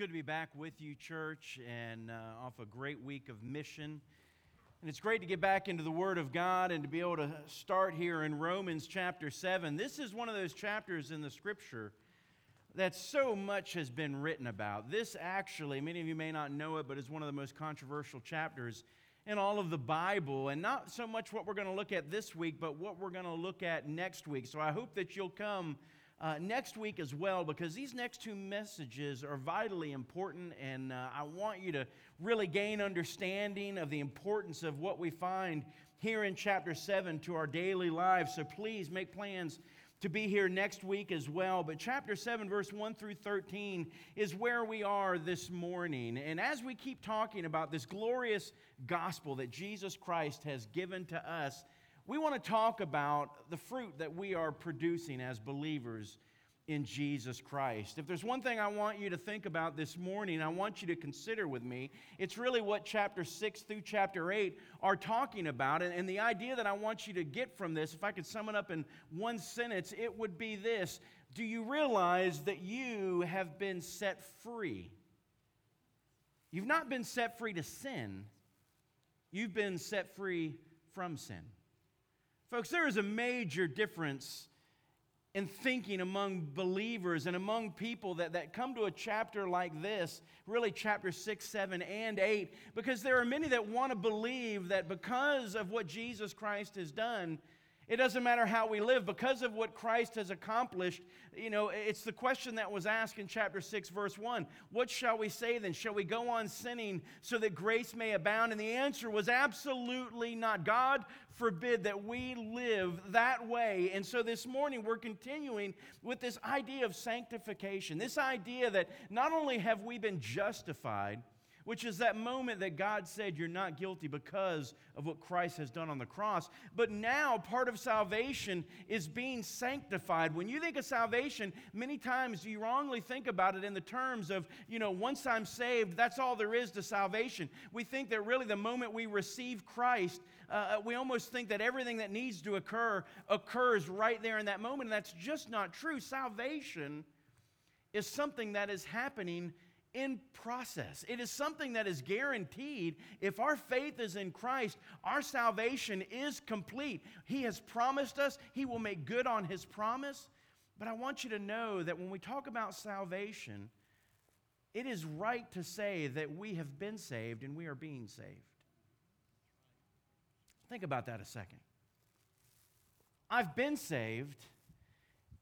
good to be back with you, church, and uh, off a great week of mission. And it's great to get back into the Word of God and to be able to start here in Romans chapter 7. This is one of those chapters in the Scripture that so much has been written about. This actually, many of you may not know it, but is one of the most controversial chapters in all of the Bible. And not so much what we're going to look at this week, but what we're going to look at next week. So I hope that you'll come uh, next week as well because these next two messages are vitally important, and uh, I want you to really gain understanding of the importance of what we find here in chapter 7 to our daily lives. So please make plans to be here next week as well. But chapter 7, verse 1 through 13 is where we are this morning. And as we keep talking about this glorious gospel that Jesus Christ has given to us, we want to talk about the fruit that we are producing as believers in Jesus Christ. If there's one thing I want you to think about this morning, I want you to consider with me, it's really what chapter 6 through chapter 8 are talking about. And, and the idea that I want you to get from this, if I could sum it up in one sentence, it would be this Do you realize that you have been set free? You've not been set free to sin, you've been set free from sin. Folks, there is a major difference in thinking among believers and among people that, that come to a chapter like this, really chapter 6, 7, and 8, because there are many that want to believe that because of what Jesus Christ has done, it doesn't matter how we live because of what Christ has accomplished. You know, it's the question that was asked in chapter 6, verse 1. What shall we say then? Shall we go on sinning so that grace may abound? And the answer was absolutely not. God forbid that we live that way. And so this morning we're continuing with this idea of sanctification, this idea that not only have we been justified, which is that moment that God said you're not guilty because of what Christ has done on the cross. But now, part of salvation is being sanctified. When you think of salvation, many times you wrongly think about it in the terms of, you know, once I'm saved, that's all there is to salvation. We think that really the moment we receive Christ, uh, uh we almost think that everything that needs to occur occurs right there in that moment. And that's just not true. Salvation is something that is happening in process. It is something that is guaranteed. If our faith is in Christ, our salvation is complete. He has promised us, He will make good on His promise. But I want you to know that when we talk about salvation, it is right to say that we have been saved and we are being saved. Think about that a second. I've been saved,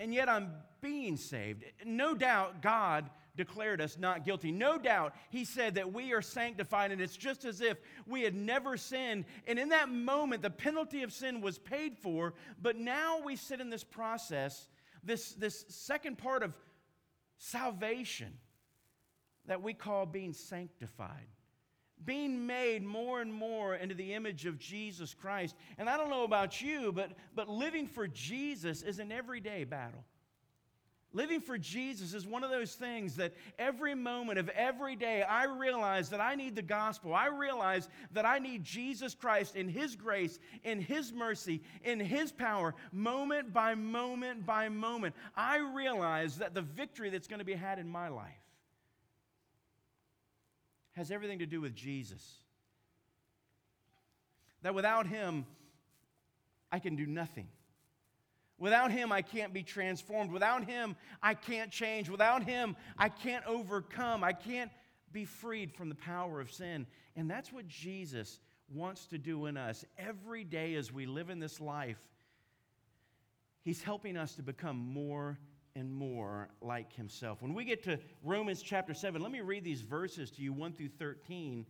and yet I'm being saved. No doubt God declared us not guilty. No doubt he said that we are sanctified, and it's just as if we had never sinned. And in that moment, the penalty of sin was paid for, but now we sit in this process, this, this second part of salvation that we call being sanctified. Being made more and more into the image of Jesus Christ. And I don't know about you, but, but living for Jesus is an everyday battle. Living for Jesus is one of those things that every moment of every day I realize that I need the gospel. I realize that I need Jesus Christ in His grace, in His mercy, in His power, moment by moment by moment. I realize that the victory that's going to be had in my life has everything to do with Jesus. That without Him, I can do nothing. Without Him, I can't be transformed. Without Him, I can't change. Without Him, I can't overcome. I can't be freed from the power of sin. And that's what Jesus wants to do in us every day as we live in this life. He's helping us to become more and more like Himself. When we get to Romans chapter 7, let me read these verses to you 1 through 13.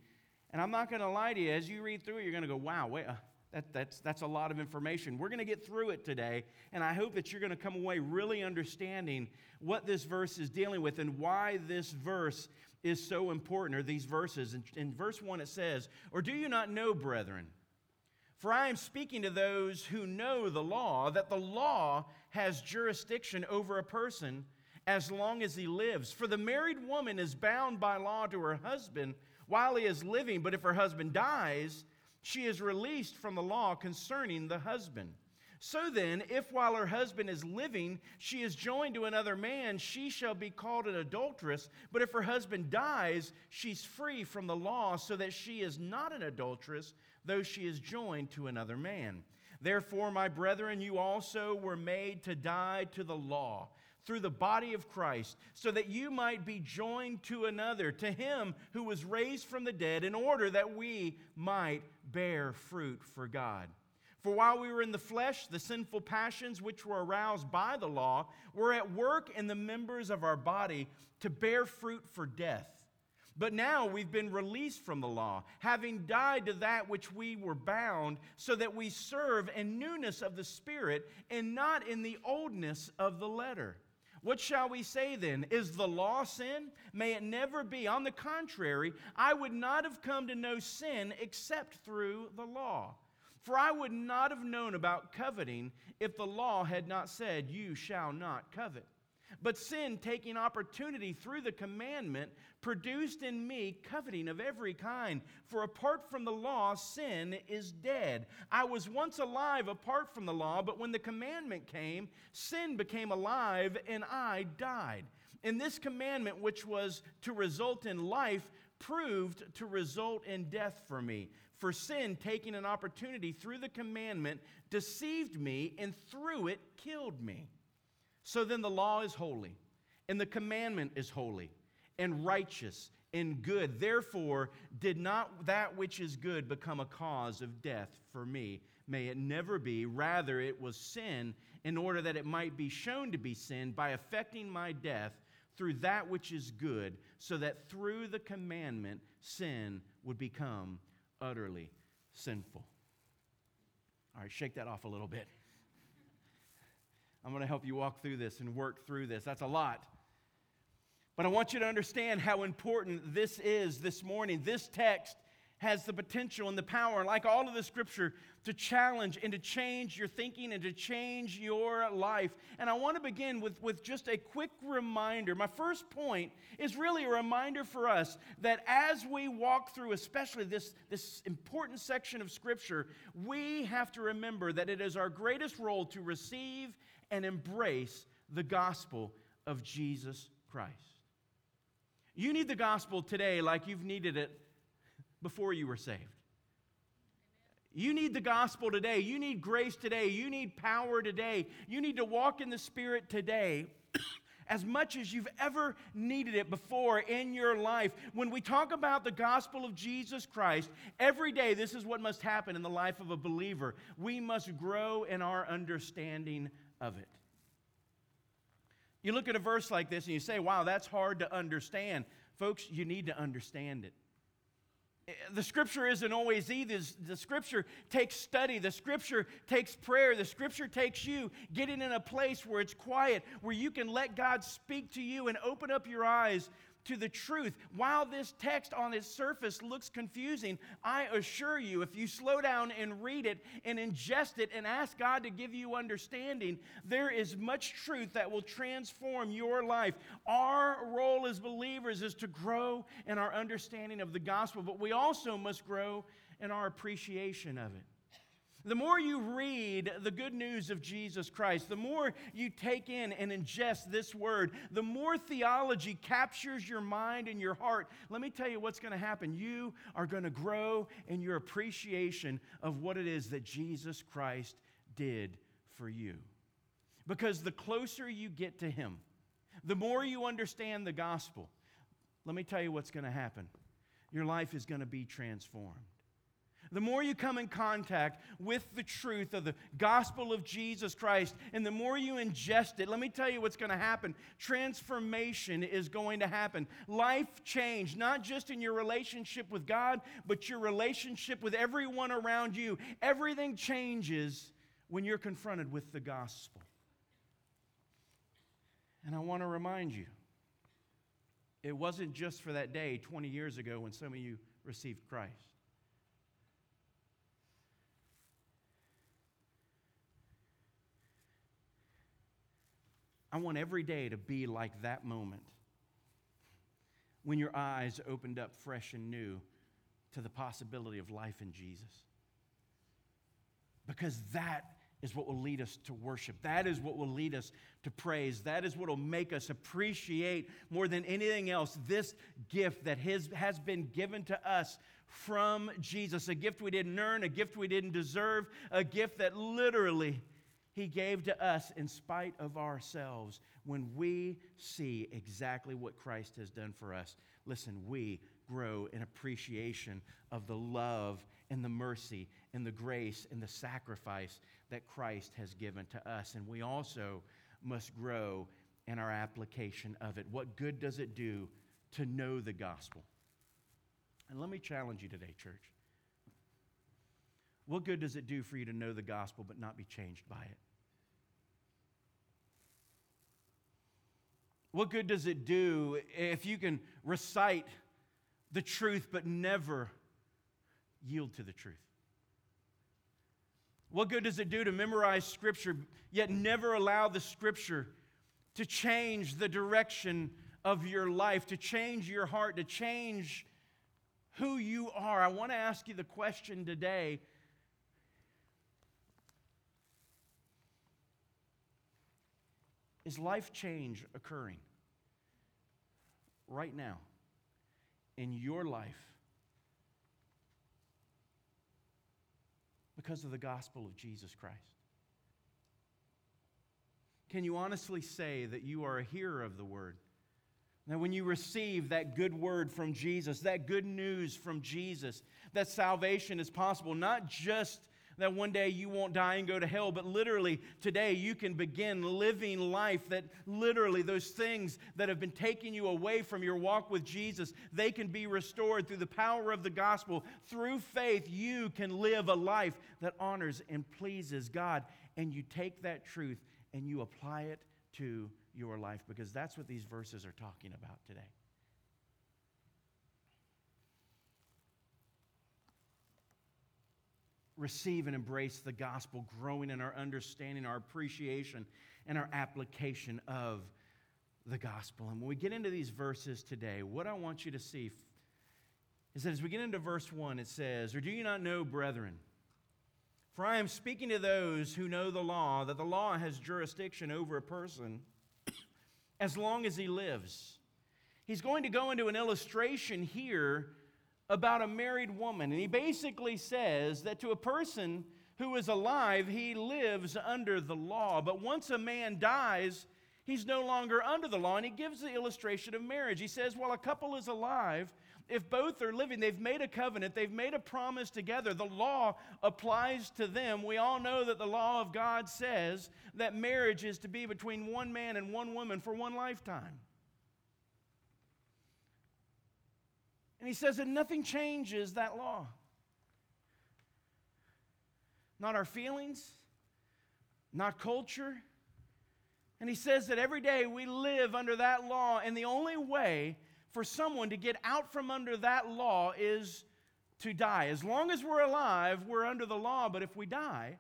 And I'm not going to lie to you, as you read through it, you're going to go, wow, wait. Uh, that, that's, that's a lot of information. We're going to get through it today, and I hope that you're going to come away really understanding what this verse is dealing with and why this verse is so important, or these verses. In, in verse 1, it says, Or do you not know, brethren? For I am speaking to those who know the law, that the law has jurisdiction over a person as long as he lives. For the married woman is bound by law to her husband while he is living, but if her husband dies, she is released from the law concerning the husband. So then, if while her husband is living, she is joined to another man, she shall be called an adulteress. But if her husband dies, she's free from the law, so that she is not an adulteress, though she is joined to another man. Therefore, my brethren, you also were made to die to the law through the body of Christ, so that you might be joined to another, to him who was raised from the dead, in order that we might bear fruit for God. For while we were in the flesh, the sinful passions which were aroused by the law were at work in the members of our body to bear fruit for death. But now we've been released from the law, having died to that which we were bound, so that we serve in newness of the Spirit and not in the oldness of the letter. What shall we say then? Is the law sin? May it never be. On the contrary, I would not have come to know sin except through the law. For I would not have known about coveting if the law had not said, You shall not covet. But sin, taking opportunity through the commandment, produced in me coveting of every kind. For apart from the law, sin is dead. I was once alive apart from the law, but when the commandment came, sin became alive and I died. And this commandment, which was to result in life, proved to result in death for me. For sin, taking an opportunity through the commandment, deceived me and through it killed me. So then the law is holy, and the commandment is holy, and righteous, and good. Therefore, did not that which is good become a cause of death for me? May it never be. Rather, it was sin in order that it might be shown to be sin by affecting my death through that which is good, so that through the commandment sin would become utterly sinful. All right, shake that off a little bit. I'm going to help you walk through this and work through this. That's a lot. But I want you to understand how important this is this morning. This text has the potential and the power, like all of the scripture, to challenge and to change your thinking and to change your life. And I want to begin with, with just a quick reminder. My first point is really a reminder for us that as we walk through, especially this, this important section of scripture, we have to remember that it is our greatest role to receive and embrace the gospel of Jesus Christ. You need the gospel today like you've needed it before you were saved. You need the gospel today. You need grace today. You need power today. You need to walk in the Spirit today as much as you've ever needed it before in your life. When we talk about the gospel of Jesus Christ, every day this is what must happen in the life of a believer. We must grow in our understanding of it. You look at a verse like this and you say, wow, that's hard to understand. Folks, you need to understand it eh, the scripture isn't always either. The scripture takes study, the scripture takes prayer, the scripture takes you getting in a place where it's quiet, where you can let God speak to you and open up your eyes to the truth. While this text on its surface looks confusing, I assure you, if you slow down and read it and ingest it and ask God to give you understanding, there is much truth that will transform your life. Our role as believers is to grow in our understanding of the gospel, but we also must grow in our appreciation of it. The more you read the good news of Jesus Christ, the more you take in and ingest this word, the more theology captures your mind and your heart. Let me tell you what's going to happen. You are going to grow in your appreciation of what it is that Jesus Christ did for you. Because the closer you get to Him, the more you understand the gospel, let me tell you what's going to happen. Your life is going to be transformed. The more you come in contact with the truth of the gospel of Jesus Christ, and the more you ingest it, let me tell you what's going to happen. Transformation is going to happen. Life change, not just in your relationship with God, but your relationship with everyone around you. Everything changes when you're confronted with the gospel. And I want to remind you, it wasn't just for that day 20 years ago when some of you received Christ. I want every day to be like that moment when your eyes opened up fresh and new to the possibility of life in Jesus. Because that is what will lead us to worship. That is what will lead us to praise. That is what will make us appreciate more than anything else this gift that has, has been given to us from Jesus. A gift we didn't earn, a gift we didn't deserve, a gift that literally He gave to us in spite of ourselves when we see exactly what Christ has done for us. Listen, we grow in appreciation of the love and the mercy and the grace and the sacrifice that Christ has given to us. And we also must grow in our application of it. What good does it do to know the gospel? And let me challenge you today, church. What good does it do for you to know the gospel but not be changed by it? What good does it do if you can recite the truth but never yield to the truth? What good does it do to memorize Scripture, yet never allow the Scripture to change the direction of your life, to change your heart, to change who you are? I want to ask you the question today. Is life change occurring right now in your life because of the gospel of Jesus Christ? Can you honestly say that you are a hearer of the word? That when you receive that good word from Jesus, that good news from Jesus, that salvation is possible, not just that one day you won't die and go to hell, but literally today you can begin living life that literally those things that have been taking you away from your walk with Jesus, they can be restored through the power of the gospel. Through faith, you can live a life that honors and pleases God. And you take that truth and you apply it to your life because that's what these verses are talking about today. Receive and embrace the gospel, growing in our understanding, our appreciation, and our application of the gospel. And when we get into these verses today, what I want you to see is that as we get into verse 1, it says, Or do you not know, brethren? For I am speaking to those who know the law, that the law has jurisdiction over a person as long as he lives. He's going to go into an illustration here about a married woman. And he basically says that to a person who is alive, he lives under the law. But once a man dies, he's no longer under the law. And he gives the illustration of marriage. He says, while a couple is alive, if both are living, they've made a covenant, they've made a promise together, the law applies to them. We all know that the law of God says that marriage is to be between one man and one woman for one lifetime. And he says that nothing changes that law. Not our feelings, not culture. And he says that every day we live under that law, and the only way for someone to get out from under that law is to die. As long as we're alive, we're under the law, but if we die,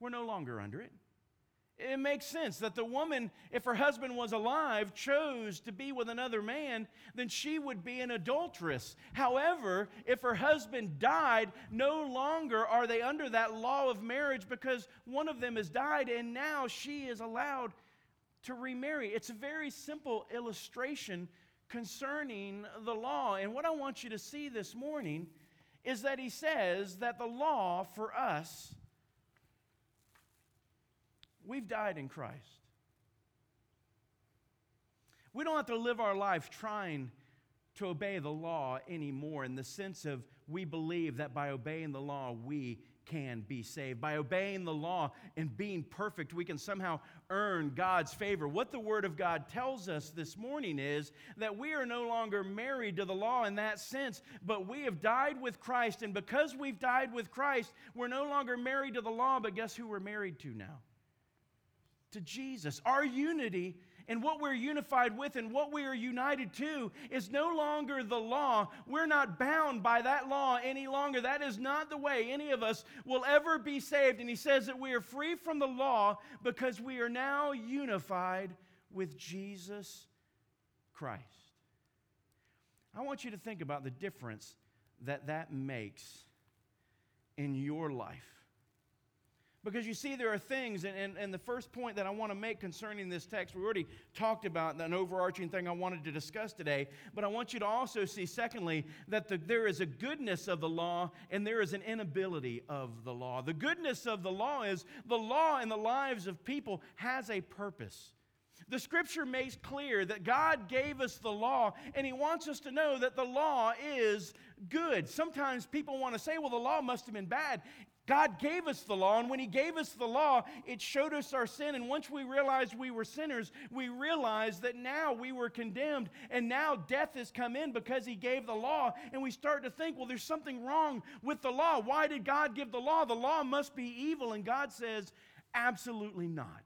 we're no longer under it. It makes sense that the woman, if her husband was alive, chose to be with another man, then she would be an adulteress. However, if her husband died, no longer are they under that law of marriage because one of them has died and now she is allowed to remarry. It's a very simple illustration concerning the law. And what I want you to see this morning is that he says that the law for us We've died in Christ. We don't have to live our life trying to obey the law anymore in the sense of we believe that by obeying the law, we can be saved. By obeying the law and being perfect, we can somehow earn God's favor. What the Word of God tells us this morning is that we are no longer married to the law in that sense, but we have died with Christ. And because we've died with Christ, we're no longer married to the law, but guess who we're married to now? To Jesus. Our unity and what we're unified with and what we are united to is no longer the law. We're not bound by that law any longer. That is not the way any of us will ever be saved. And he says that we are free from the law because we are now unified with Jesus Christ. I want you to think about the difference that that makes in your life. Because you see, there are things, and, and, and the first point that I want to make concerning this text, we already talked about an overarching thing I wanted to discuss today, but I want you to also see, secondly, that the, there is a goodness of the law and there is an inability of the law. The goodness of the law is the law in the lives of people has a purpose. The scripture makes clear that God gave us the law, and He wants us to know that the law is good. Sometimes people want to say, well, the law must have been bad. God gave us the law, and when He gave us the law, it showed us our sin. And once we realized we were sinners, we realized that now we were condemned, and now death has come in because He gave the law. And we start to think, well, there's something wrong with the law. Why did God give the law? The law must be evil. And God says, absolutely not.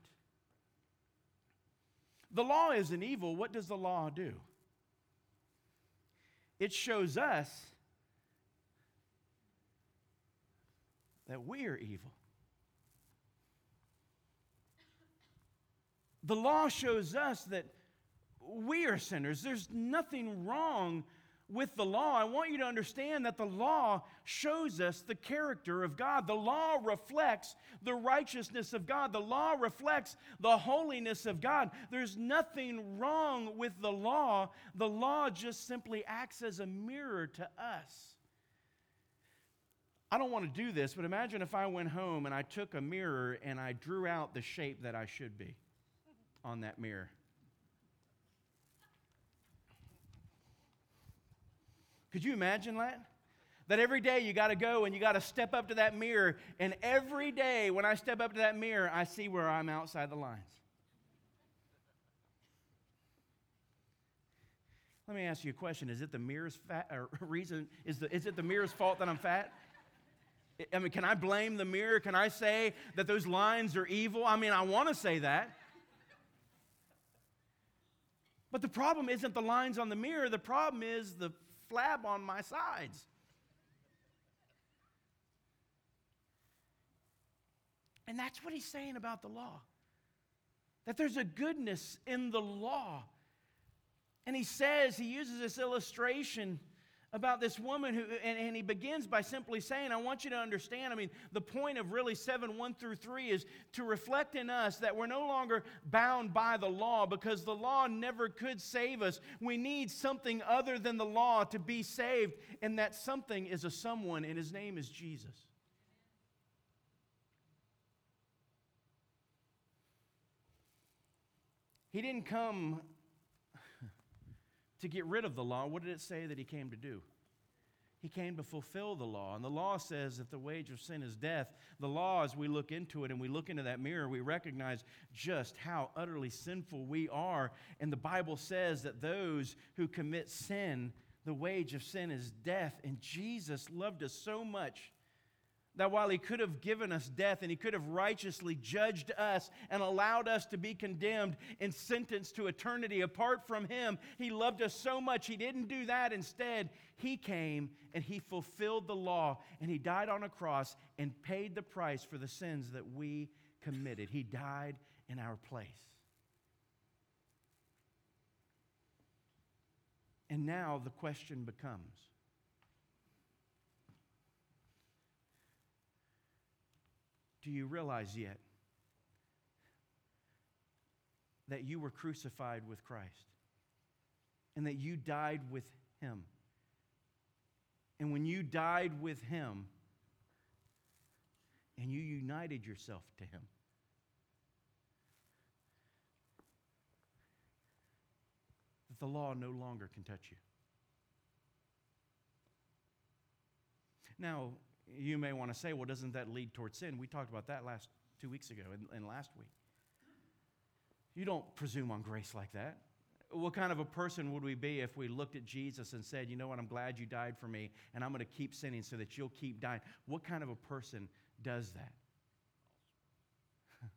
The law isn't evil. What does the law do? It shows us that we are evil. The law shows us that we are sinners. There's nothing wrong with the law. I want you to understand that the law shows us the character of God. The law reflects the righteousness of God. The law reflects the holiness of God. There's nothing wrong with the law. The law just simply acts as a mirror to us. I don't want to do this, but imagine if I went home and I took a mirror and I drew out the shape that I should be on that mirror. Could you imagine that? That every day you got to go and you got to step up to that mirror, and every day when I step up to that mirror, I see where I'm outside the lines. Let me ask you a question. Is it the mirror's fat, reason? Is, the, is it the mirror's fault that I'm fat? I mean, can I blame the mirror? Can I say that those lines are evil? I mean, I want to say that. But the problem isn't the lines on the mirror, the problem is the flab on my sides. And that's what he's saying about the law. That there's a goodness in the law. And he says, he uses this illustration about this woman who, and, and, he begins by simply saying, I want you to understand. I mean, the point of really 7 1 through 3 is to reflect in us that we're no longer bound by the law because the law never could save us. We need something other than the law to be saved, and that something is a someone, and his name is Jesus. He didn't come to get rid of the law, what did it say that he came to do? He came to fulfill the law. And the law says that the wage of sin is death. The law, as we look into it and we look into that mirror, we recognize just how utterly sinful we are. And the Bible says that those who commit sin, the wage of sin is death. And Jesus loved us so much that while he could have given us death and he could have righteously judged us and allowed us to be condemned and sentenced to eternity apart from him, he loved us so much he didn't do that. Instead, he came and he fulfilled the law and he died on a cross and paid the price for the sins that we committed. He died in our place. And now the question becomes Do you realize yet that you were crucified with Christ and that you died with Him? And when you died with Him and you united yourself to Him, that the law no longer can touch you. Now, you may want to say, well, doesn't that lead towards sin? We talked about that last two weeks ago and, and last week. You don't presume on grace like that. What kind of a person would we be if we looked at Jesus and said, you know what, I'm glad you died for me, and I'm going to keep sinning so that you'll keep dying? What kind of a person does that?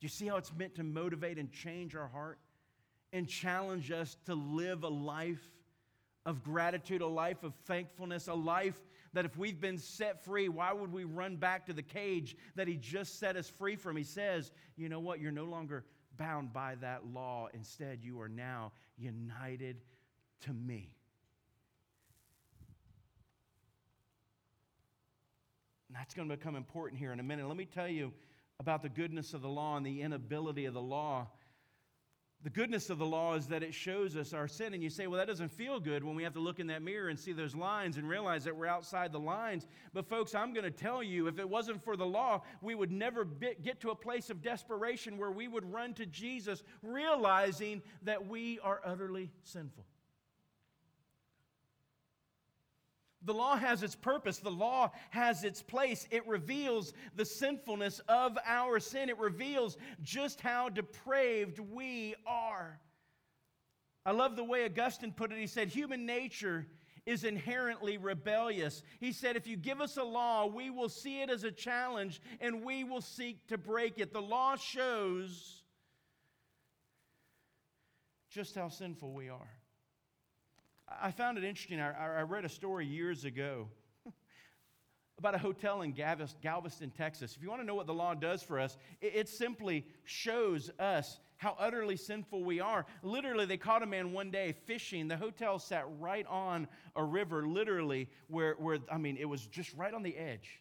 Do you see how it's meant to motivate and change our heart and challenge us to live a life of gratitude, a life of thankfulness, a life that if we've been set free, why would we run back to the cage that He just set us free from? He says, you know what? You're no longer bound by that law. Instead, you are now united to me. And that's going to become important here in a minute. Let me tell you about the goodness of the law and the inability of the law the goodness of the law is that it shows us our sin. And you say, well, that doesn't feel good when we have to look in that mirror and see those lines and realize that we're outside the lines. But, folks, I'm going to tell you if it wasn't for the law, we would never get to a place of desperation where we would run to Jesus, realizing that we are utterly sinful. The law has its purpose. The law has its place. It reveals the sinfulness of our sin. It reveals just how depraved we are. I love the way Augustine put it. He said, Human nature is inherently rebellious. He said, If you give us a law, we will see it as a challenge and we will seek to break it. The law shows just how sinful we are. I found it interesting. I, I read a story years ago about a hotel in Galveston, Texas. If you want to know what the law does for us, it, simply shows us how utterly sinful we are. Literally, they caught a man one day fishing. The hotel sat right on a river, literally, where, where I mean, it was just right on the edge.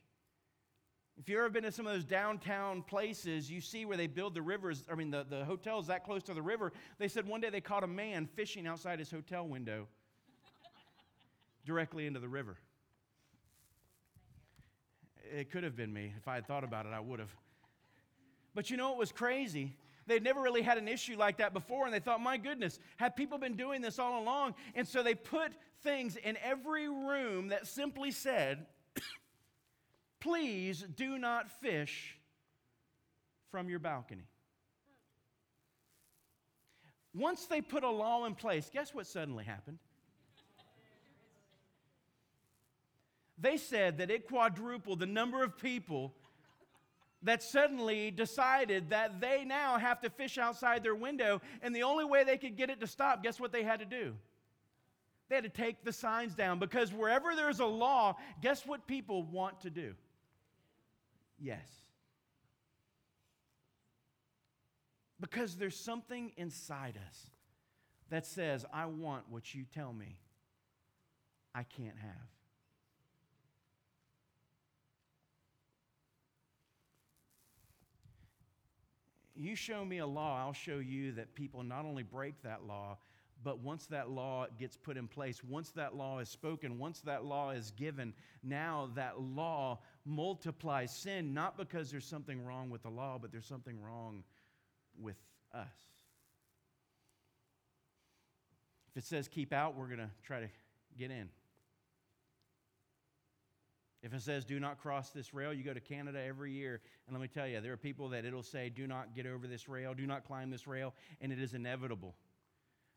If you've ever been to some of those downtown places, you see where they build the rivers, I mean, the, the hotels that close to the river. They said one day they caught a man fishing outside his hotel window directly into the river. It could have been me. If I had thought about it, I would have. But you know it was crazy? They'd never really had an issue like that before, and they thought, my goodness, have people been doing this all along? And so they put things in every room that simply said, please do not fish from your balcony. Once they put a law in place, guess what suddenly happened? They said that it quadrupled the number of people that suddenly decided that they now have to fish outside their window, and the only way they could get it to stop, guess what they had to do? They had to take the signs down because wherever there's a law, guess what people want to do? Yes. Because there's something inside us that says, I want what you tell me I can't have. You show me a law, I'll show you that people not only break that law, but once that law gets put in place, once that law is spoken, once that law is given, now that law multiplies sin, not because there's something wrong with the law, but there's something wrong with us. If it says keep out, we're going to try to get in. If it says do not cross this rail, you go to Canada every year, and let me tell you, there are people that it'll say do not get over this rail, do not climb this rail, and it is inevitable.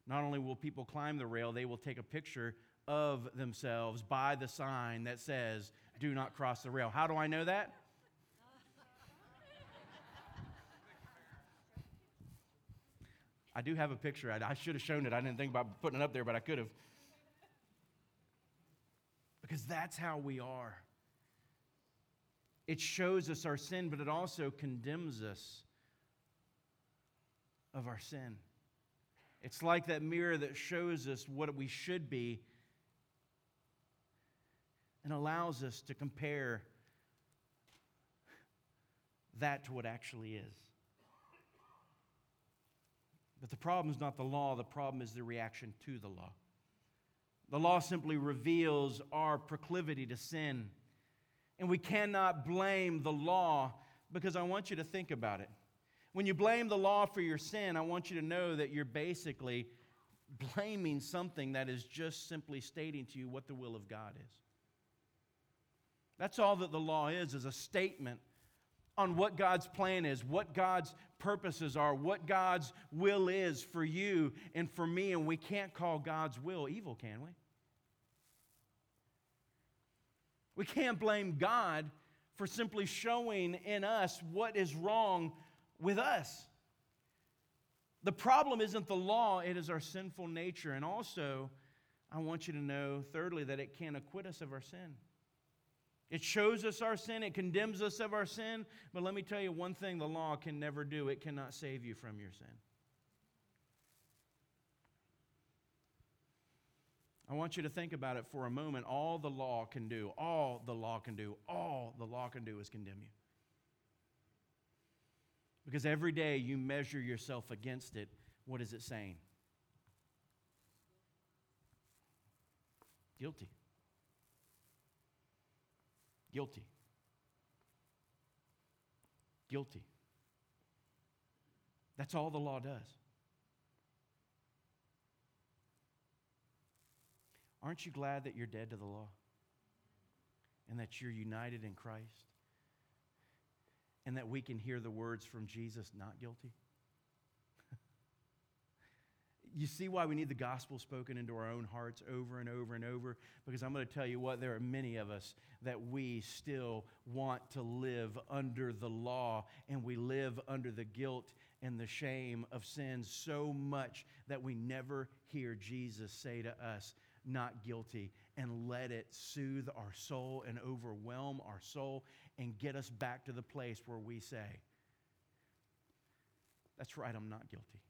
Not only will people climb the rail, they will take a picture of themselves by the sign that says do not cross the rail. How do I know that? I do have a picture. I, should have shown it. I didn't think about putting it up there, but I could have. Because that's how we are. It shows us our sin, but it also condemns us of our sin. It's like that mirror that shows us what we should be and allows us to compare that to what actually is. But the problem is not the law, the problem is the reaction to the law. The law simply reveals our proclivity to sin. And we cannot blame the law because I want you to think about it. When you blame the law for your sin, I want you to know that you're basically blaming something that is just simply stating to you what the will of God is. That's all that the law is, is a statement on what God's plan is, what God's purposes are, what God's will is for you and for me. And we can't call God's will evil, can we? We can't blame God for simply showing in us what is wrong with us. The problem isn't the law, it is our sinful nature. And also, I want you to know, thirdly, that it can't acquit us of our sin. It shows us our sin, it condemns us of our sin, but let me tell you one thing the law can never do it cannot save you from your sin. I want you to think about it for a moment. All the law can do, all the law can do, all the law can do is condemn you. Because every day you measure yourself against it, what is it saying? Guilty. Guilty. Guilty. That's all the law does. Aren't you glad that you're dead to the law? And that you're united in Christ? And that we can hear the words from Jesus, not guilty? you see why we need the gospel spoken into our own hearts over and over and over? Because I'm going to tell you what, there are many of us that we still want to live under the law, and we live under the guilt and the shame of sin so much that we never hear Jesus say to us, not guilty, and let it soothe our soul and overwhelm our soul and get us back to the place where we say, That's right, I'm not guilty.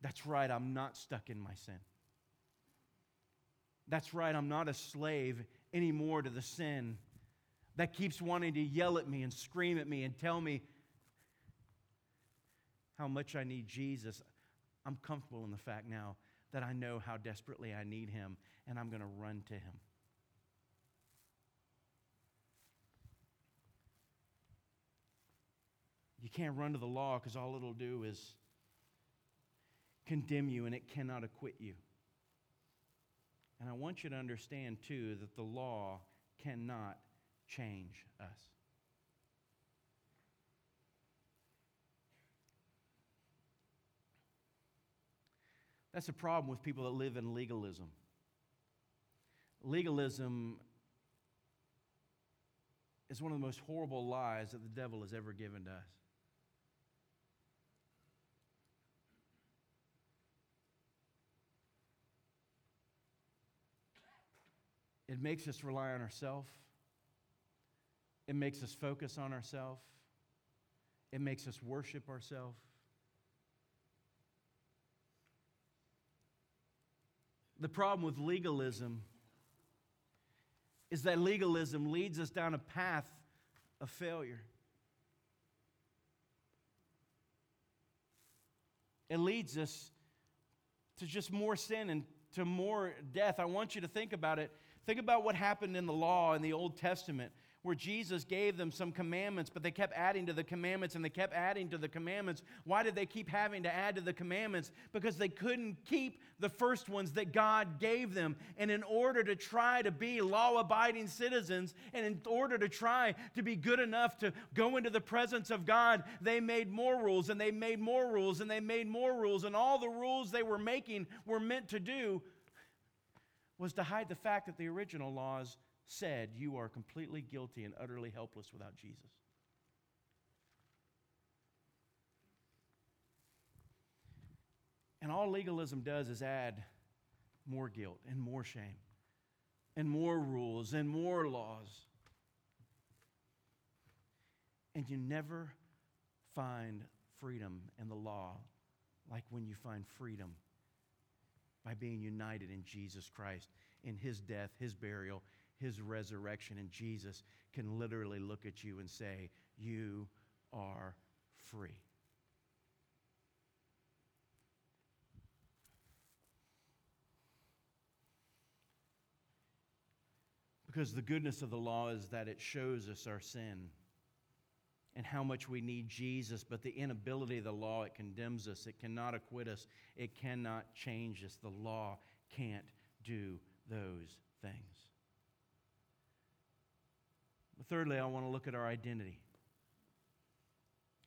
That's right, I'm not stuck in my sin. That's right, I'm not a slave anymore to the sin that keeps wanting to yell at me and scream at me and tell me how much I need Jesus. I'm comfortable in the fact now that I know how desperately I need Him, and I'm going to run to Him. You can't run to the law because all it'll do is condemn you and it cannot acquit you. And I want you to understand, too, that the law cannot change us. That's a problem with people that live in legalism. Legalism is one of the most horrible lies that the devil has ever given to us. It makes us rely on ourselves. It makes us focus on ourselves. It makes us worship ourselves. The problem with legalism is that legalism leads us down a path of failure. It leads us to just more sin and to more death. I want you to think about it. Think about what happened in the law in the Old Testament where Jesus gave them some commandments, but they kept adding to the commandments and they kept adding to the commandments. Why did they keep having to add to the commandments? Because they couldn't keep the first ones that God gave them. And in order to try to be law abiding citizens and in order to try to be good enough to go into the presence of God, they made more rules and they made more rules and they made more rules. And all the rules they were making were meant to do was to hide the fact that the original laws said you are completely guilty and utterly helpless without Jesus. And all legalism does is add more guilt and more shame and more rules and more laws. And you never find freedom in the law like when you find freedom by being united in Jesus Christ, in his death, his burial, his resurrection. And Jesus can literally look at you and say, You are free. Because the goodness of the law is that it shows us our sin and how much we need Jesus, but the inability of the law, it condemns us. It cannot acquit us. It cannot change us. The law can't do those things. Thirdly, I want to look at our identity.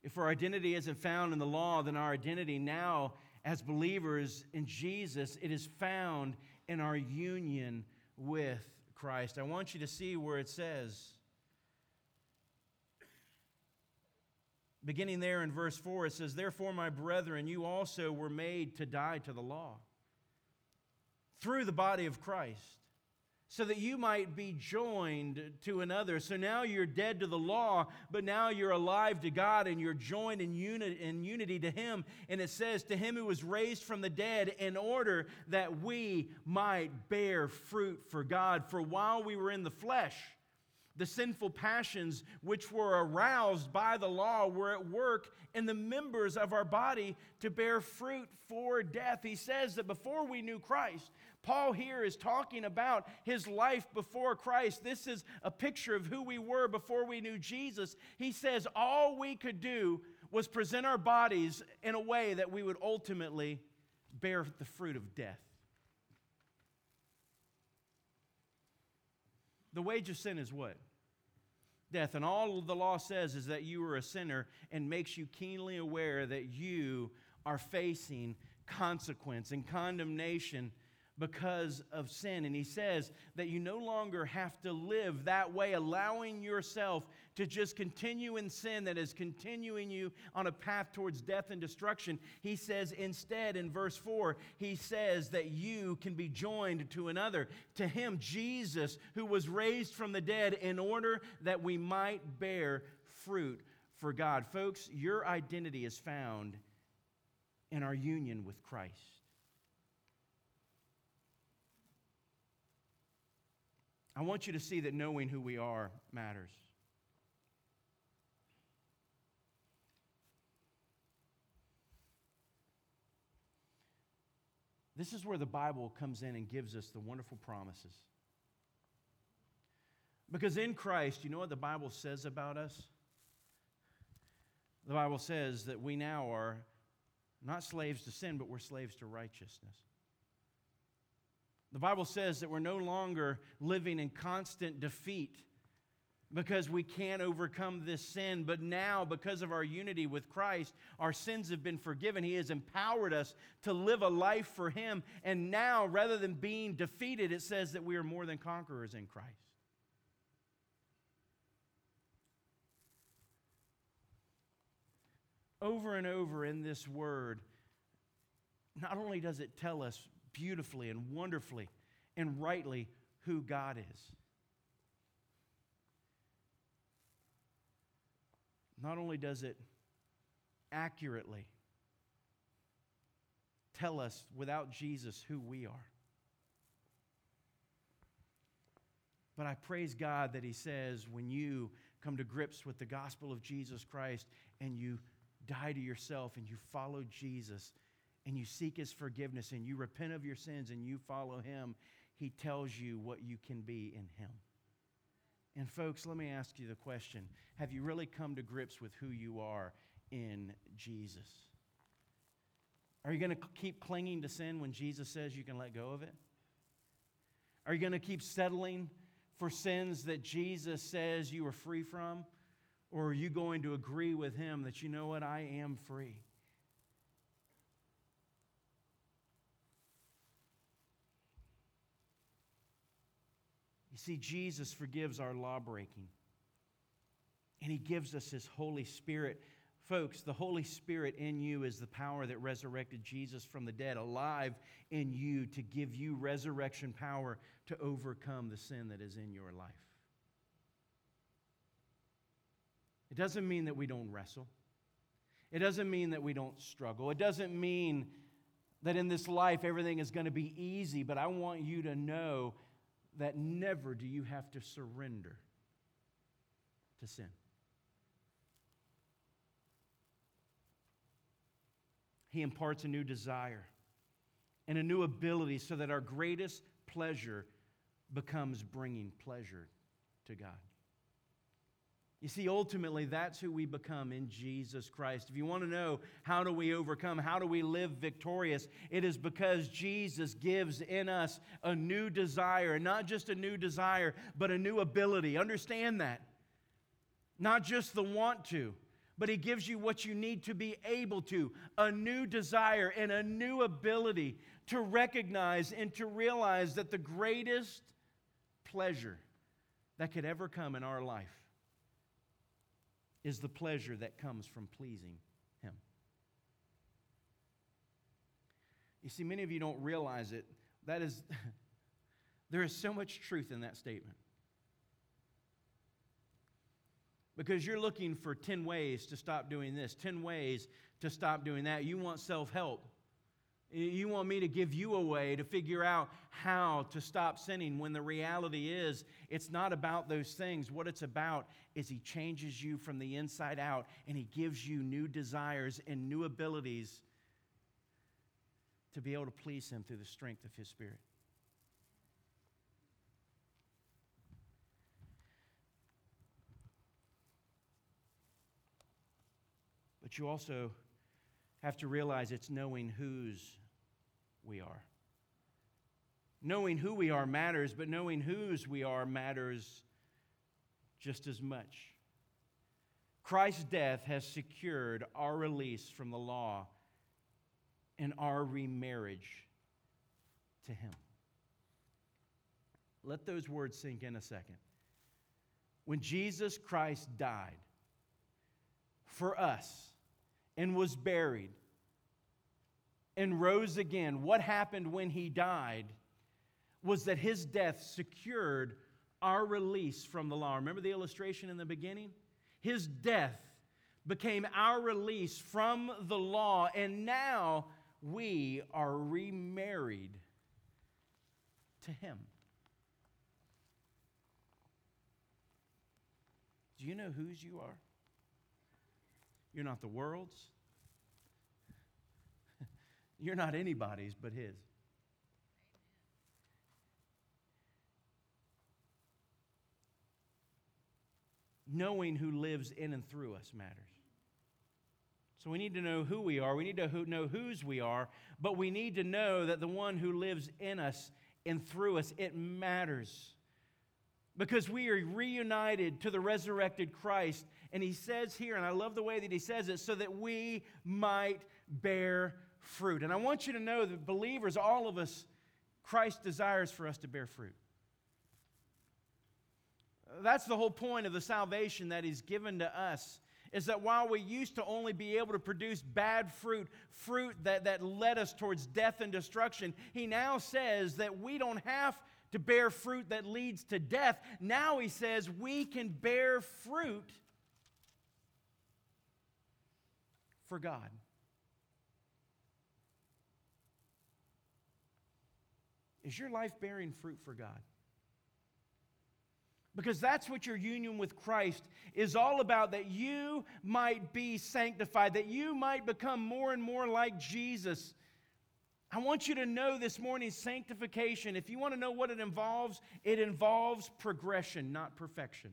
If our identity isn't found in the law, then our identity now as believers in Jesus, it is found in our union with Christ. I want you to see where it says, beginning there in verse 4, it says, Therefore, my brethren, you also were made to die to the law through the body of Christ so that you might be joined to another. So now you're dead to the law, but now you're alive to God and you're joined in, uni- in unity to Him. And it says, To Him who was raised from the dead, in order that we might bear fruit for God. For while we were in the flesh, the sinful passions which were aroused by the law were at work in the members of our body to bear fruit for death. He says that before we knew Christ, Paul here is talking about his life before Christ. This is a picture of who we were before we knew Jesus. He says all we could do was present our bodies in a way that we would ultimately bear the fruit of death. The wage of sin is what? Death. And all the law says is that you are a sinner and makes you keenly aware that you are facing consequence and condemnation because of sin. And he says that you no longer have to live that way, allowing yourself to just continue in sin that is continuing you on a path towards death and destruction. He says instead, in verse 4, he says that you can be joined to another, to him, Jesus, who was raised from the dead in order that we might bear fruit for God. Folks, your identity is found in our union with Christ. I want you to see that knowing who we are matters. This is where the Bible comes in and gives us the wonderful promises. Because in Christ, you know what the Bible says about us? The Bible says that we now are not slaves to sin, but we're slaves to righteousness. The Bible says that we're no longer living in constant defeat because we can't overcome this sin. But now, because of our unity with Christ, our sins have been forgiven. He has empowered us to live a life for Him. And now, rather than being defeated, it says that we are more than conquerors in Christ. Over and over in this word, not only does it tell us beautifully and wonderfully and rightly who God is. Not only does it accurately tell us without Jesus who we are, but I praise God that He says when you come to grips with the gospel of Jesus Christ and you die to yourself and you follow Jesus and you seek his forgiveness and you repent of your sins and you follow him, he tells you what you can be in him. And, folks, let me ask you the question Have you really come to grips with who you are in Jesus? Are you going to keep clinging to sin when Jesus says you can let go of it? Are you going to keep settling for sins that Jesus says you are free from? Or are you going to agree with him that, you know what, I am free? See, Jesus forgives our law breaking, and He gives us His Holy Spirit. Folks, the Holy Spirit in you is the power that resurrected Jesus from the dead, alive in you to give you resurrection power to overcome the sin that is in your life. It doesn't mean that we don't wrestle. It doesn't mean that we don't struggle. It doesn't mean that in this life everything is going to be easy, but I want you to know that never do you have to surrender to sin. He imparts a new desire and a new ability so that our greatest pleasure becomes bringing pleasure to God. You see, ultimately, that's who we become in Jesus Christ. If you want to know how do we overcome, how do we live victorious, it is because Jesus gives in us a new desire, and not just a new desire, but a new ability. Understand that. Not just the want to, but He gives you what you need to be able to a new desire and a new ability to recognize and to realize that the greatest pleasure that could ever come in our life is the pleasure that comes from pleasing Him. You see, many of you don't realize it. That is, There is so much truth in that statement. Because you're looking for 10 ways to stop doing this, 10 ways to stop doing that. You want self help. You want me to give you a way to figure out how to stop sinning when the reality is it's not about those things. What it's about is He changes you from the inside out and He gives you new desires and new abilities to be able to please Him through the strength of His Spirit. But you also have to realize it's knowing whose we are. Knowing who we are matters, but knowing whose we are matters just as much. Christ's death has secured our release from the law and our remarriage to Him. Let those words sink in a second. When Jesus Christ died for us, and was buried and rose again, what happened when he died was that his death secured our release from the law. Remember the illustration in the beginning? His death became our release from the law, and now we are remarried to him. Do you know whose you are? You're not the world's. You're not anybody's but His. Knowing who lives in and through us matters. So we need to know who we are. We need to know whose we are, but we need to know that the one who lives in us and through us, it matters because we are reunited to the resurrected Christ. And he says here, and I love the way that he says it, so that we might bear fruit. And I want you to know that believers, all of us, Christ desires for us to bear fruit. That's the whole point of the salvation that he's given to us. Is that while we used to only be able to produce bad fruit, fruit that, that led us towards death and destruction, he now says that we don't have to bear fruit that leads to death. Now he says we can bear fruit for God. Is your life bearing fruit for God? Because that's what your union with Christ is all about that you might be sanctified, that you might become more and more like Jesus. I want you to know this morning sanctification. If you want to know what it involves, it involves progression, not perfection.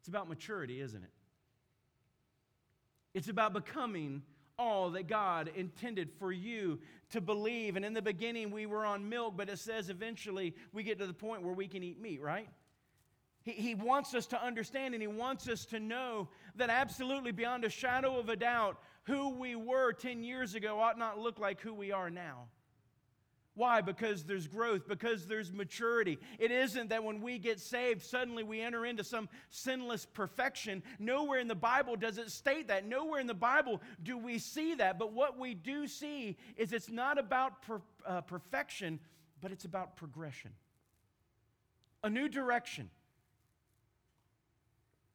It's about maturity, isn't it? It's about becoming all that God intended for you to believe. And in the beginning, we were on milk, but it says eventually we get to the point where we can eat meat, right? He, he wants us to understand and He wants us to know that absolutely beyond a shadow of a doubt, who we were 10 years ago ought not look like who we are now. Why? Because there's growth, because there's maturity. It isn't that when we get saved, suddenly we enter into some sinless perfection. Nowhere in the Bible does it state that. Nowhere in the Bible do we see that. But what we do see is it's not about per, uh, perfection, but it's about progression. A new direction.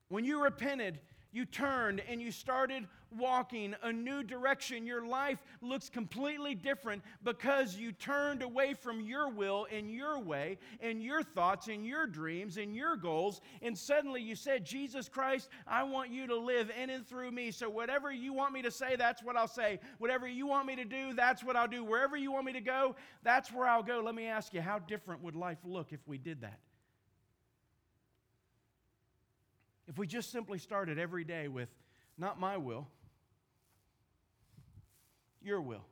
When you repented, you turned and you started walking a new direction. Your life looks completely different because you turned away from your will and your way and your thoughts and your dreams and your goals. And suddenly you said, Jesus Christ, I want you to live in and through me. So whatever you want me to say, that's what I'll say. Whatever you want me to do, that's what I'll do. Wherever you want me to go, that's where I'll go. Let me ask you, how different would life look if we did that? If we just simply started every day with, not my will, your will.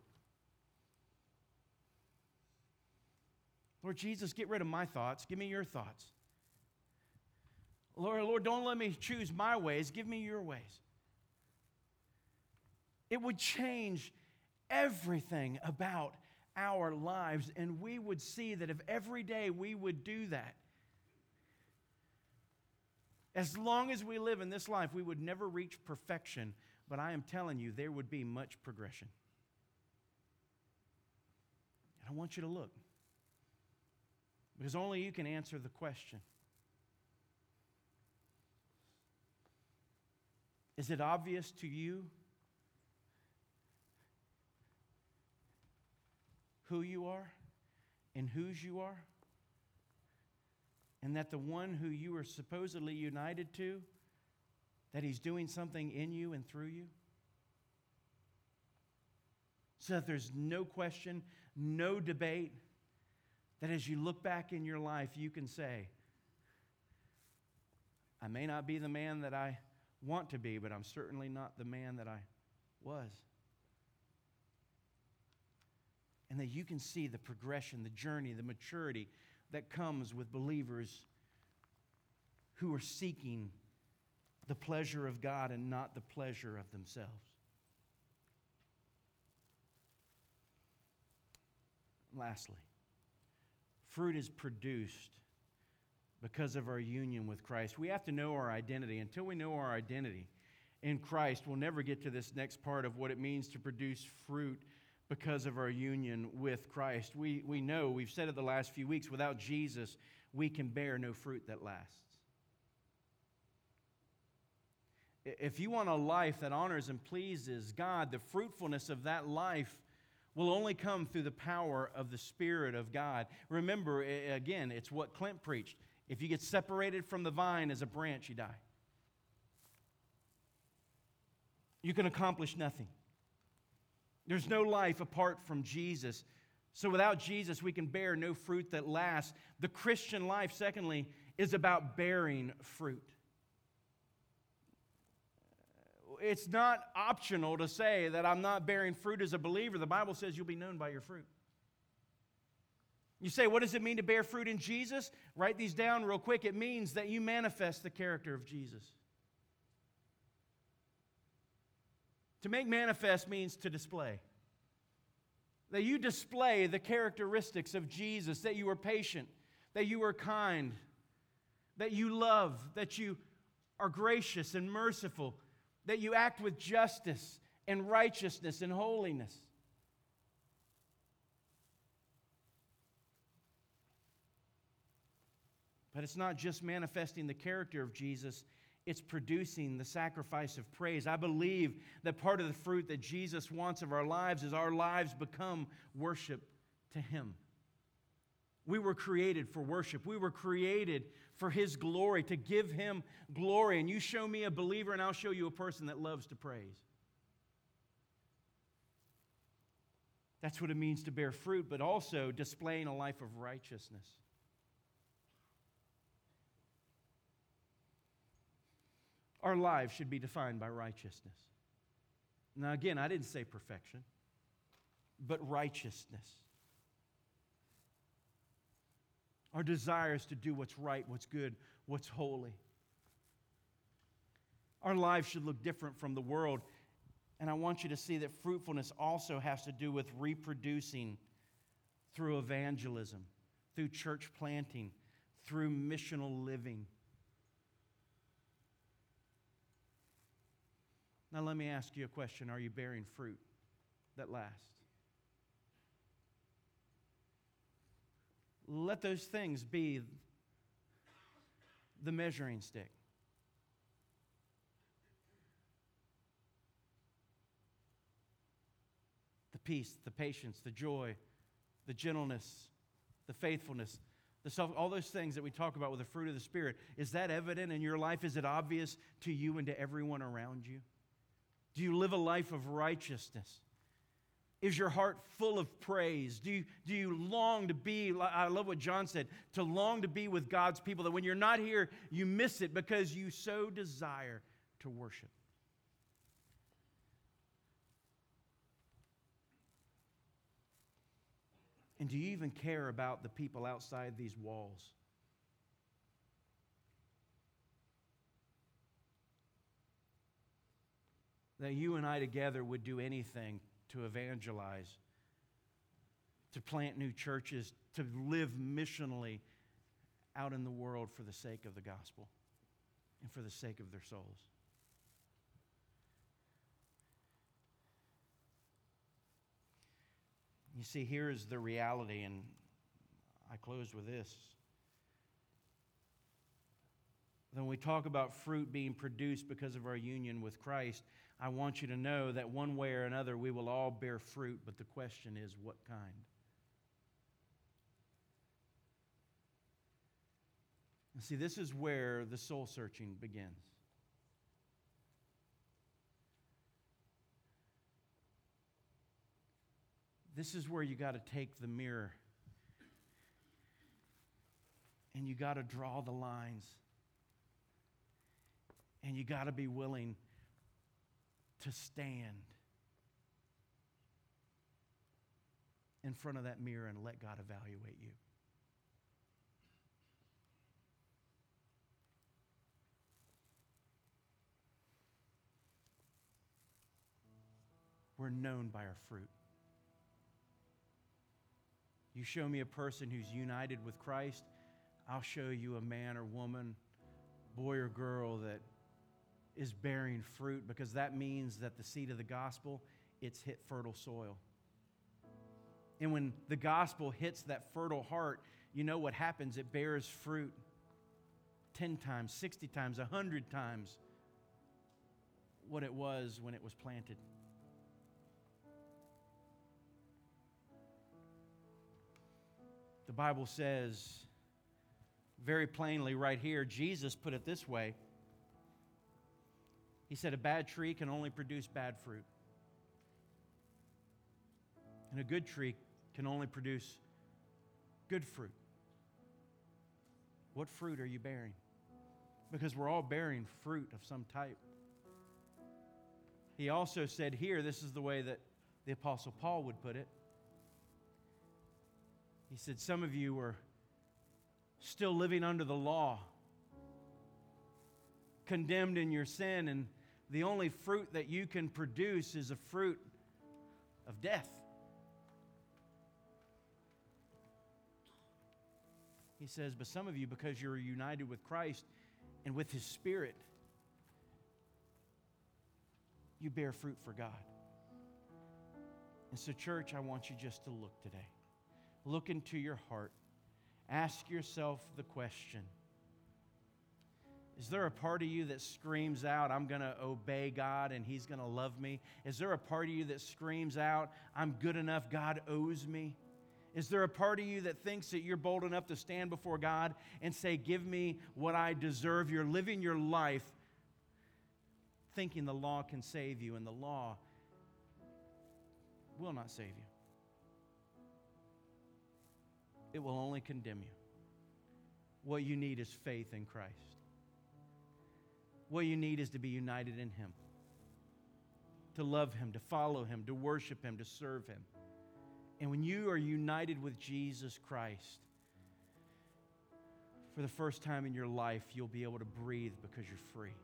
Lord Jesus, get rid of my thoughts. Give me your thoughts. Lord, Lord, don't let me choose my ways. Give me your ways. It would change everything about our lives, and we would see that if every day we would do that, as long as we live in this life, we would never reach perfection, but I am telling you, there would be much progression. And I want you to look. Because only you can answer the question Is it obvious to you who you are and whose you are? And that the one who you are supposedly united to, that he's doing something in you and through you? So that there's no question, no debate, that as you look back in your life, you can say, I may not be the man that I want to be, but I'm certainly not the man that I was. And that you can see the progression, the journey, the maturity that comes with believers who are seeking the pleasure of God and not the pleasure of themselves. Lastly, fruit is produced because of our union with Christ. We have to know our identity. Until we know our identity in Christ, we'll never get to this next part of what it means to produce fruit because of our union with Christ. We, we know, we've said it the last few weeks, without Jesus, we can bear no fruit that lasts. If you want a life that honors and pleases God, the fruitfulness of that life will only come through the power of the Spirit of God. Remember, again, it's what Clint preached. If you get separated from the vine as a branch, you die. You can accomplish nothing. There's no life apart from Jesus. So without Jesus, we can bear no fruit that lasts. The Christian life, secondly, is about bearing fruit. It's not optional to say that I'm not bearing fruit as a believer. The Bible says you'll be known by your fruit. You say, what does it mean to bear fruit in Jesus? Write these down real quick. It means that you manifest the character of Jesus. To make manifest means to display. That you display the characteristics of Jesus, that you are patient, that you are kind, that you love, that you are gracious and merciful, that you act with justice and righteousness and holiness. But it's not just manifesting the character of Jesus, it's producing the sacrifice of praise. I believe that part of the fruit that Jesus wants of our lives is our lives become worship to Him. We were created for worship. We were created for His glory, to give Him glory. And you show me a believer, and I'll show you a person that loves to praise. That's what it means to bear fruit, but also displaying a life of righteousness. Our lives should be defined by righteousness. Now, again, I didn't say perfection, but righteousness. Our desires to do what's right, what's good, what's holy. Our lives should look different from the world. And I want you to see that fruitfulness also has to do with reproducing through evangelism, through church planting, through missional living. Now, let me ask you a question Are you bearing fruit that lasts? Let those things be the measuring stick. The peace, the patience, the joy, the gentleness, the faithfulness, the self, all those things that we talk about with the fruit of the Spirit, is that evident in your life? Is it obvious to you and to everyone around you? Do you live a life of righteousness? Is your heart full of praise? Do you, do you long to be, I love what John said, to long to be with God's people, that when you're not here, you miss it because you so desire to worship? And do you even care about the people outside these walls? That you and I together would do anything to evangelize, to plant new churches, to live missionally out in the world for the sake of the gospel and for the sake of their souls. You see, here is the reality, and I close with this. When we talk about fruit being produced because of our union with Christ, I want you to know that one way or another we will all bear fruit, but the question is what kind? And see, this is where the soul searching begins. This is where you got to take the mirror and you got to draw the lines. And you got to be willing to stand in front of that mirror and let God evaluate you. We're known by our fruit. You show me a person who's united with Christ, I'll show you a man or woman, boy or girl that is bearing fruit because that means that the seed of the gospel it's hit fertile soil. And when the gospel hits that fertile heart, you know what happens? It bears fruit 10 times, 60 times, 100 times what it was when it was planted. The Bible says very plainly right here, Jesus put it this way. He said, A bad tree can only produce bad fruit, and a good tree can only produce good fruit. What fruit are you bearing? Because we're all bearing fruit of some type. He also said here, this is the way that the Apostle Paul would put it he said, Some of you were still living under the law, condemned in your sin, and the only fruit that you can produce is a fruit of death. He says, But some of you, because you're united with Christ and with His Spirit, you bear fruit for God. And so, church, I want you just to look today. Look into your heart. Ask yourself the question Is there a part of you that screams out, I'm going to obey God and He's going to love me? Is there a part of you that screams out, I'm good enough, God owes me? Is there a part of you that thinks that you're bold enough to stand before God and say, Give me what I deserve? You're living your life thinking the law can save you, and the law will not save you it will only condemn you. What you need is faith in Christ. What you need is to be united in Him, to love Him, to follow Him, to worship Him, to serve Him. And when you are united with Jesus Christ, for the first time in your life, you'll be able to breathe because you're free.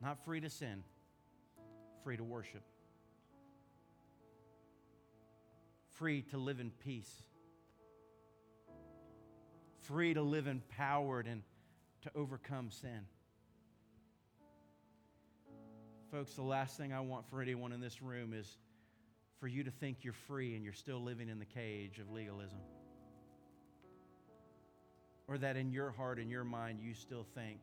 Not free to sin, free to worship. free to live in peace, free to live empowered and to overcome sin. Folks, the last thing I want for anyone in this room is for you to think you're free and you're still living in the cage of legalism. Or that in your heart and your mind you still think,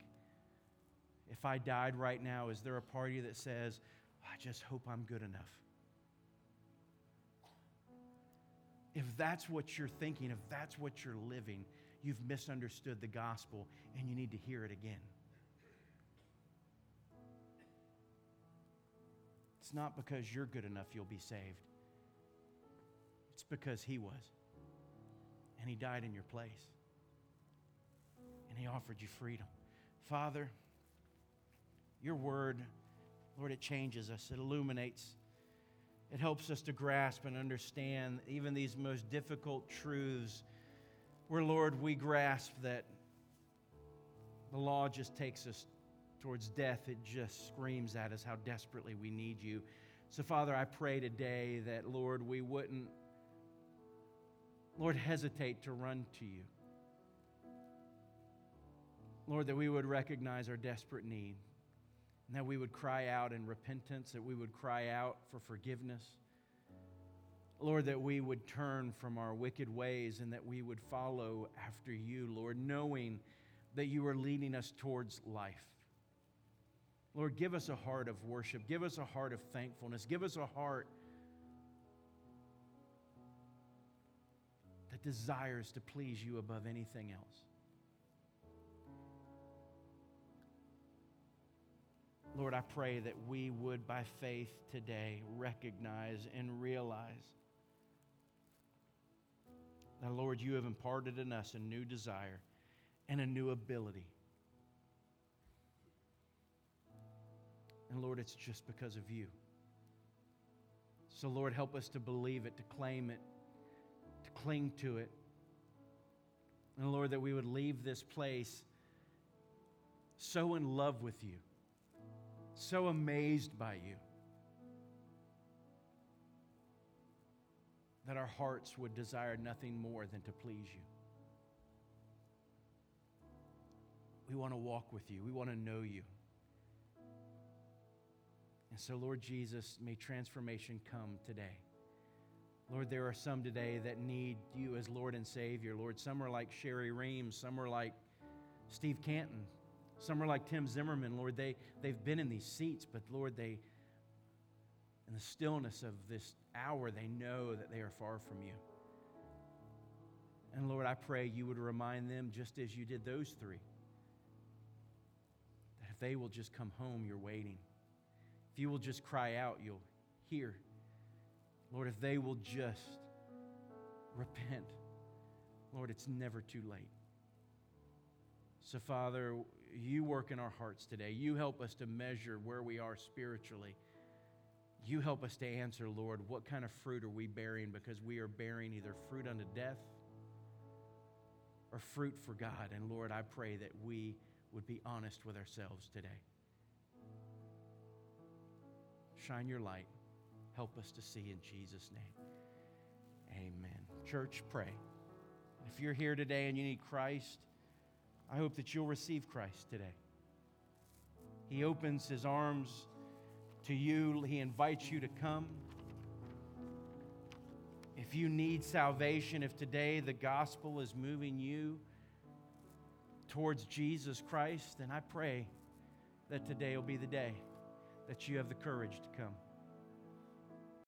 if I died right now, is there a party that says, I just hope I'm good enough? If that's what you're thinking, if that's what you're living, you've misunderstood the gospel and you need to hear it again. It's not because you're good enough you'll be saved, it's because He was. And He died in your place. And He offered you freedom. Father, your word, Lord, it changes us, it illuminates it helps us to grasp and understand even these most difficult truths where, Lord, we grasp that the law just takes us towards death. It just screams at us how desperately we need you. So, Father, I pray today that, Lord, we wouldn't, Lord, hesitate to run to you. Lord, that we would recognize our desperate need. And that we would cry out in repentance, that we would cry out for forgiveness. Lord, that we would turn from our wicked ways and that we would follow after you, Lord, knowing that you are leading us towards life. Lord, give us a heart of worship. Give us a heart of thankfulness. Give us a heart that desires to please you above anything else. Lord, I pray that we would, by faith today, recognize and realize that, Lord, you have imparted in us a new desire and a new ability. And Lord, it's just because of you. So, Lord, help us to believe it, to claim it, to cling to it. And Lord, that we would leave this place so in love with you so amazed by you that our hearts would desire nothing more than to please you. We want to walk with you, we want to know you. And so, Lord Jesus, may transformation come today. Lord, there are some today that need you as Lord and Savior. Lord, some are like Sherry Reams, some are like Steve Canton, some are like Tim Zimmerman, Lord. They, they've been in these seats, but Lord, they, in the stillness of this hour, they know that they are far from you. And Lord, I pray you would remind them, just as you did those three, that if they will just come home, you're waiting. If you will just cry out, you'll hear. Lord, if they will just repent, Lord, it's never too late. So, Father, you work in our hearts today. You help us to measure where we are spiritually. You help us to answer, Lord, what kind of fruit are we bearing because we are bearing either fruit unto death or fruit for God. And Lord, I pray that we would be honest with ourselves today. Shine your light. Help us to see in Jesus' name. Amen. Church, pray. If you're here today and you need Christ, I hope that you'll receive Christ today. He opens his arms to you, he invites you to come. If you need salvation, if today the gospel is moving you towards Jesus Christ, then I pray that today will be the day that you have the courage to come.